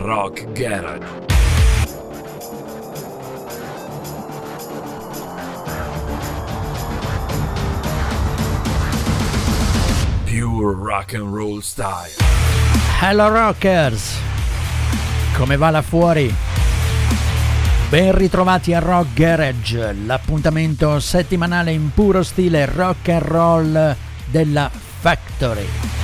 Rock Garage. Pure rock and roll style. Hello Rockers! Come va là fuori? Ben ritrovati a Rock Garage, l'appuntamento settimanale in puro stile rock and roll della Factory.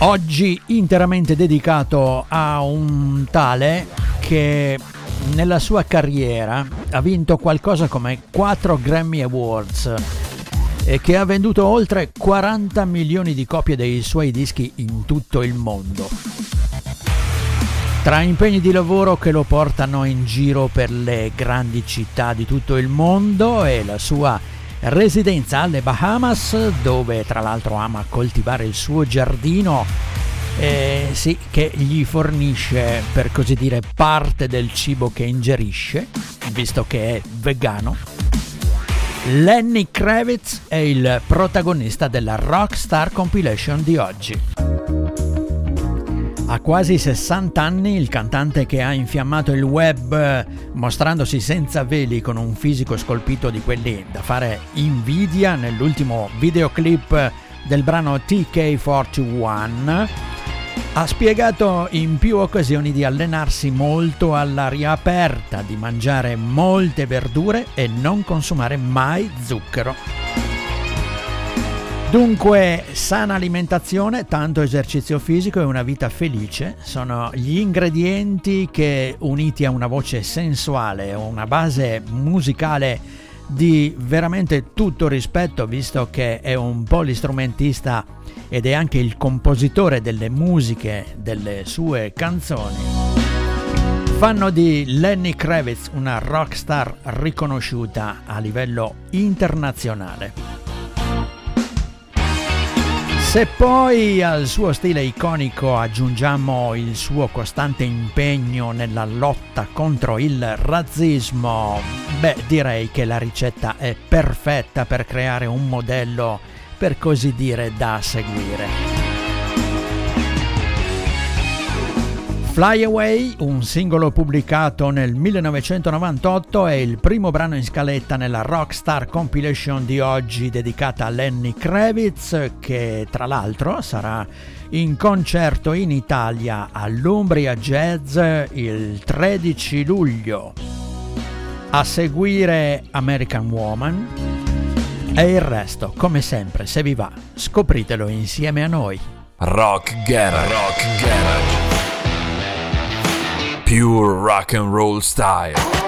Oggi interamente dedicato a un tale che nella sua carriera ha vinto qualcosa come 4 Grammy Awards e che ha venduto oltre 40 milioni di copie dei suoi dischi in tutto il mondo. Tra impegni di lavoro che lo portano in giro per le grandi città di tutto il mondo e la sua residenza alle Bahamas, dove tra l'altro ama coltivare il suo giardino, eh, sì, che gli fornisce per così dire parte del cibo che ingerisce, visto che è vegano. Lenny Kravitz è il protagonista della Rockstar Compilation di oggi. A quasi 60 anni il cantante che ha infiammato il web mostrandosi senza veli con un fisico scolpito di quelli da fare invidia nell'ultimo videoclip del brano TK41 ha spiegato in più occasioni di allenarsi molto all'aria aperta, di mangiare molte verdure e non consumare mai zucchero. Dunque, sana alimentazione, tanto esercizio fisico e una vita felice sono gli ingredienti che, uniti a una voce sensuale e una base musicale di veramente tutto rispetto, visto che è un polistrumentista ed è anche il compositore delle musiche delle sue canzoni, fanno di Lenny Kravitz una rockstar riconosciuta a livello internazionale. Se poi al suo stile iconico aggiungiamo il suo costante impegno nella lotta contro il razzismo, beh direi che la ricetta è perfetta per creare un modello per così dire da seguire. Fly Away, un singolo pubblicato nel 1998, è il primo brano in scaletta nella Rockstar Compilation di oggi dedicata a Lenny Kravitz, che tra l'altro sarà in concerto in Italia all'Umbria Jazz il 13 luglio. A seguire American Woman e il resto, come sempre, se vi va, scopritelo insieme a noi. Rock Garage. Rock Garage. Pure rock and roll style.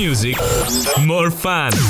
Music, more fun.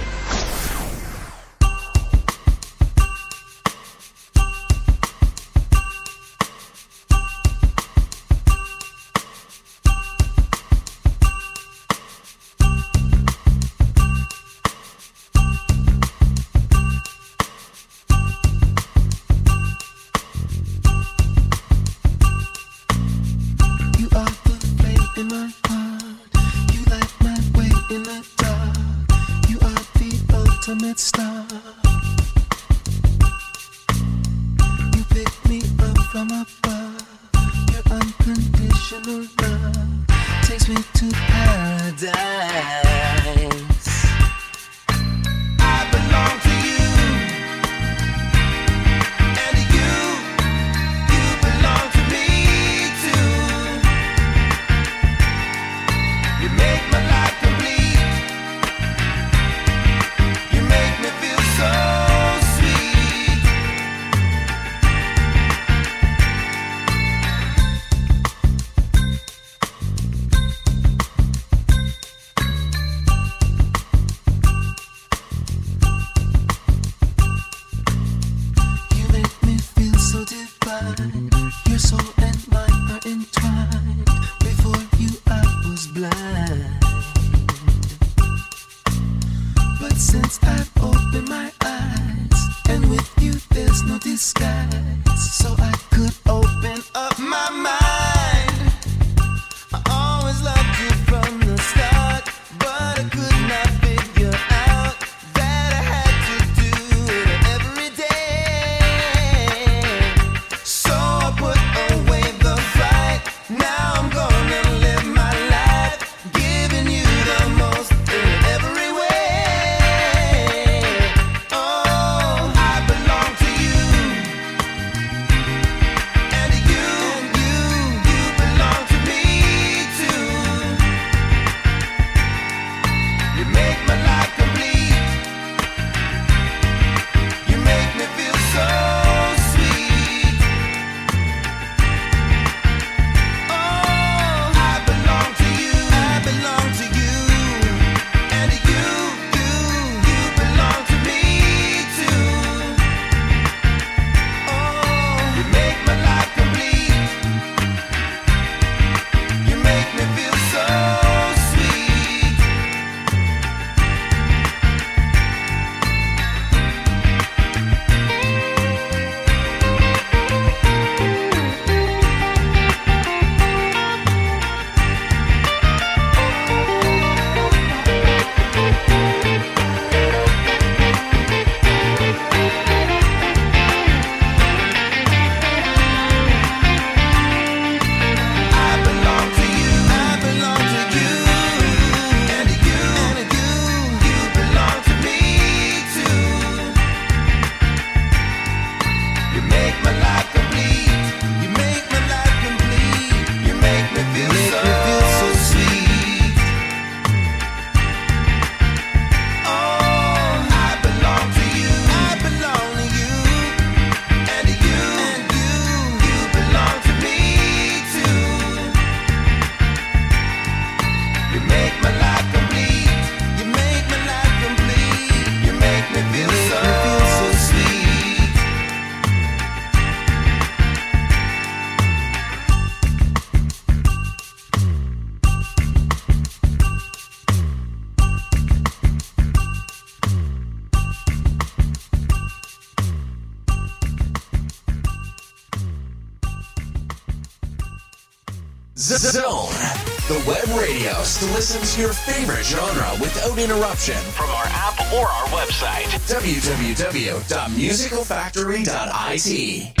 To listen to your favorite genre without interruption from our app or our website, www.musicalfactory.it.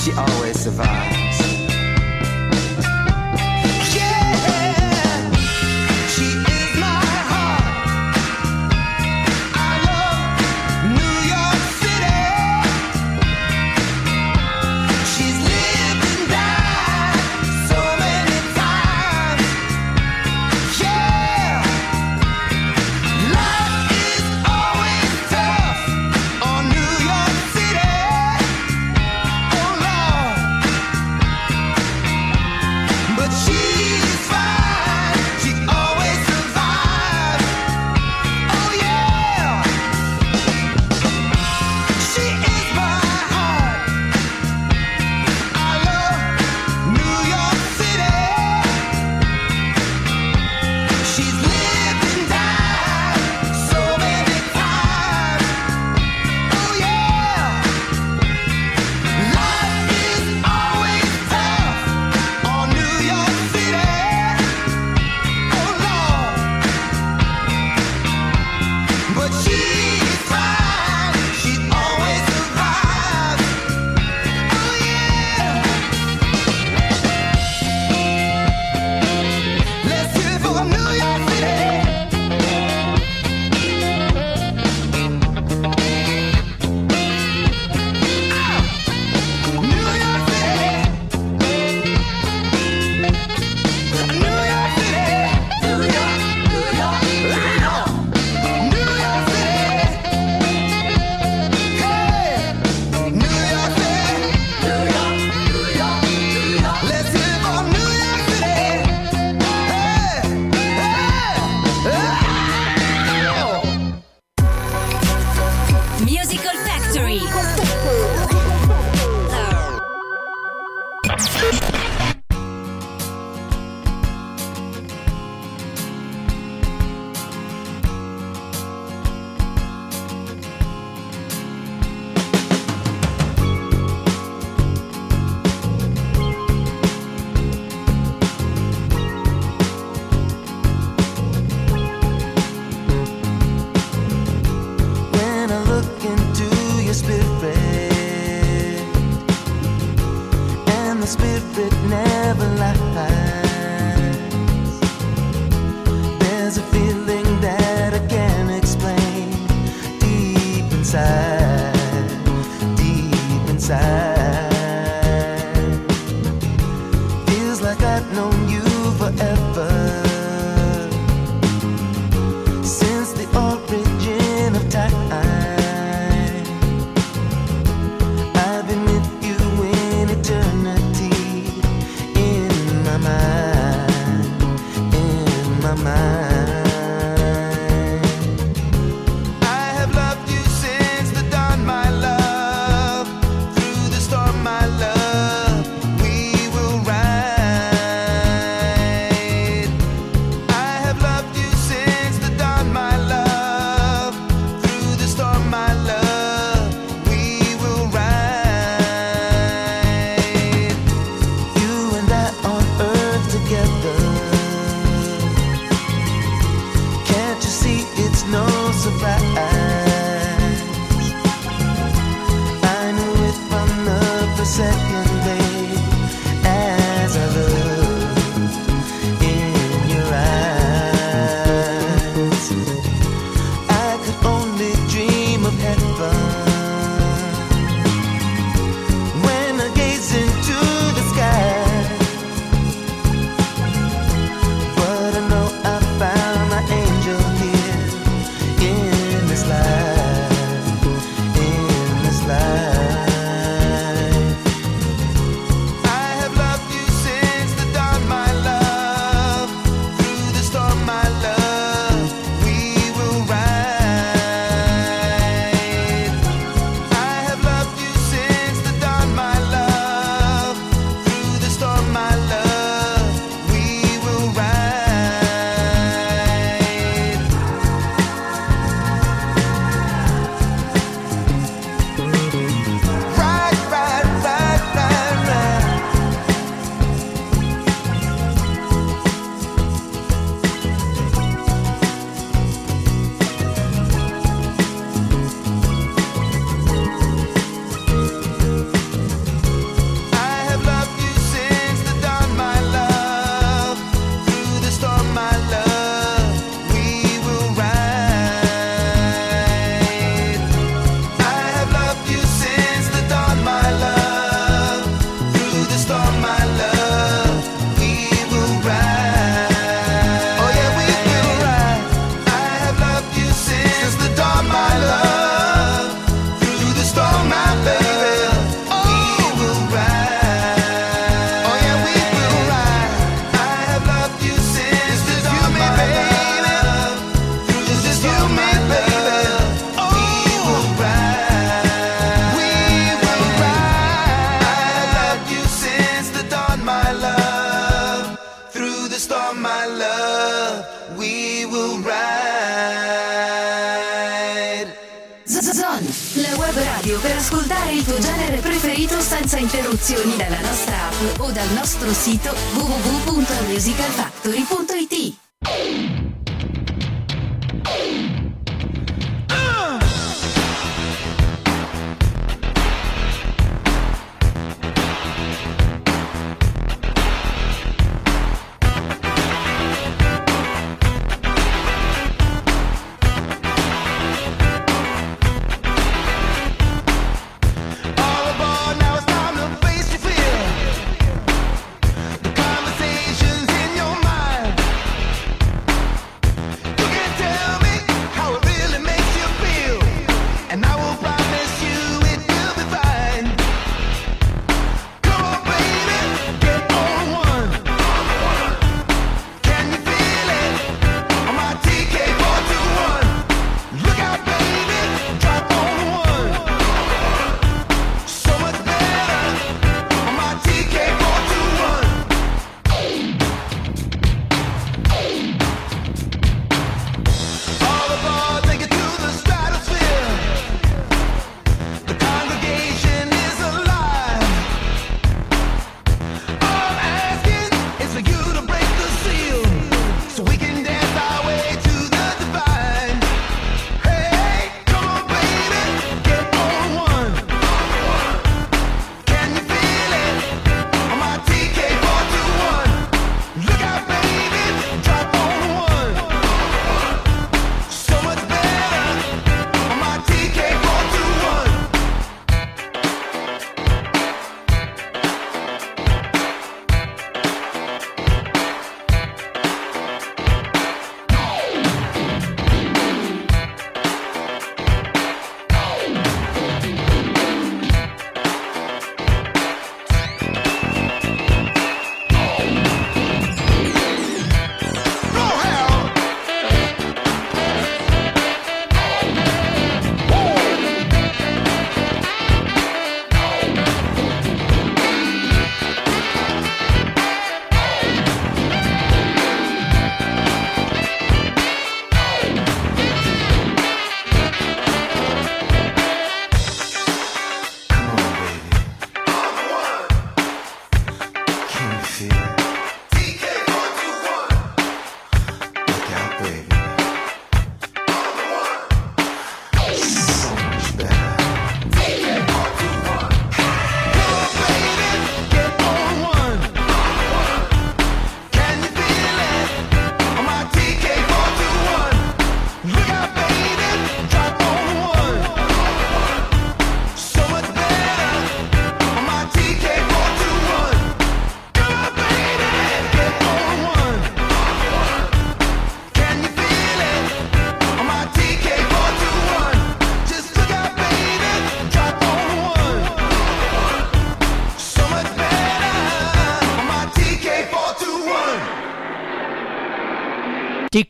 She always survives.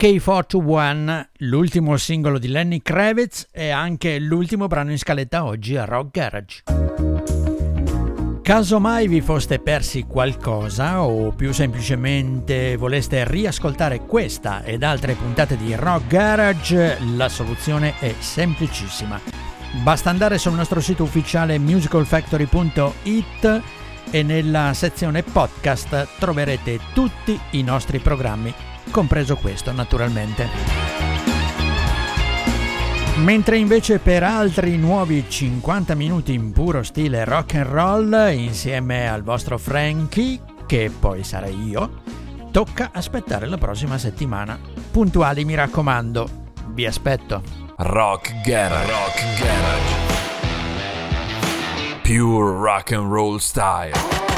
TK421, l'ultimo singolo di Lenny Kravitz e anche l'ultimo brano in scaletta oggi a Rock Garage. Caso mai vi foste persi qualcosa o più semplicemente voleste riascoltare questa ed altre puntate di Rock Garage, la soluzione è semplicissima. Basta andare sul nostro sito ufficiale musicalfactory.it e nella sezione podcast troverete tutti i nostri programmi compreso questo naturalmente. Mentre invece per altri nuovi 50 minuti in puro stile rock and roll insieme al vostro Frankie, che poi sarei io, tocca aspettare la prossima settimana. Puntuali mi raccomando, vi aspetto. Rock Garage. Rock Garage. Pure rock and roll style.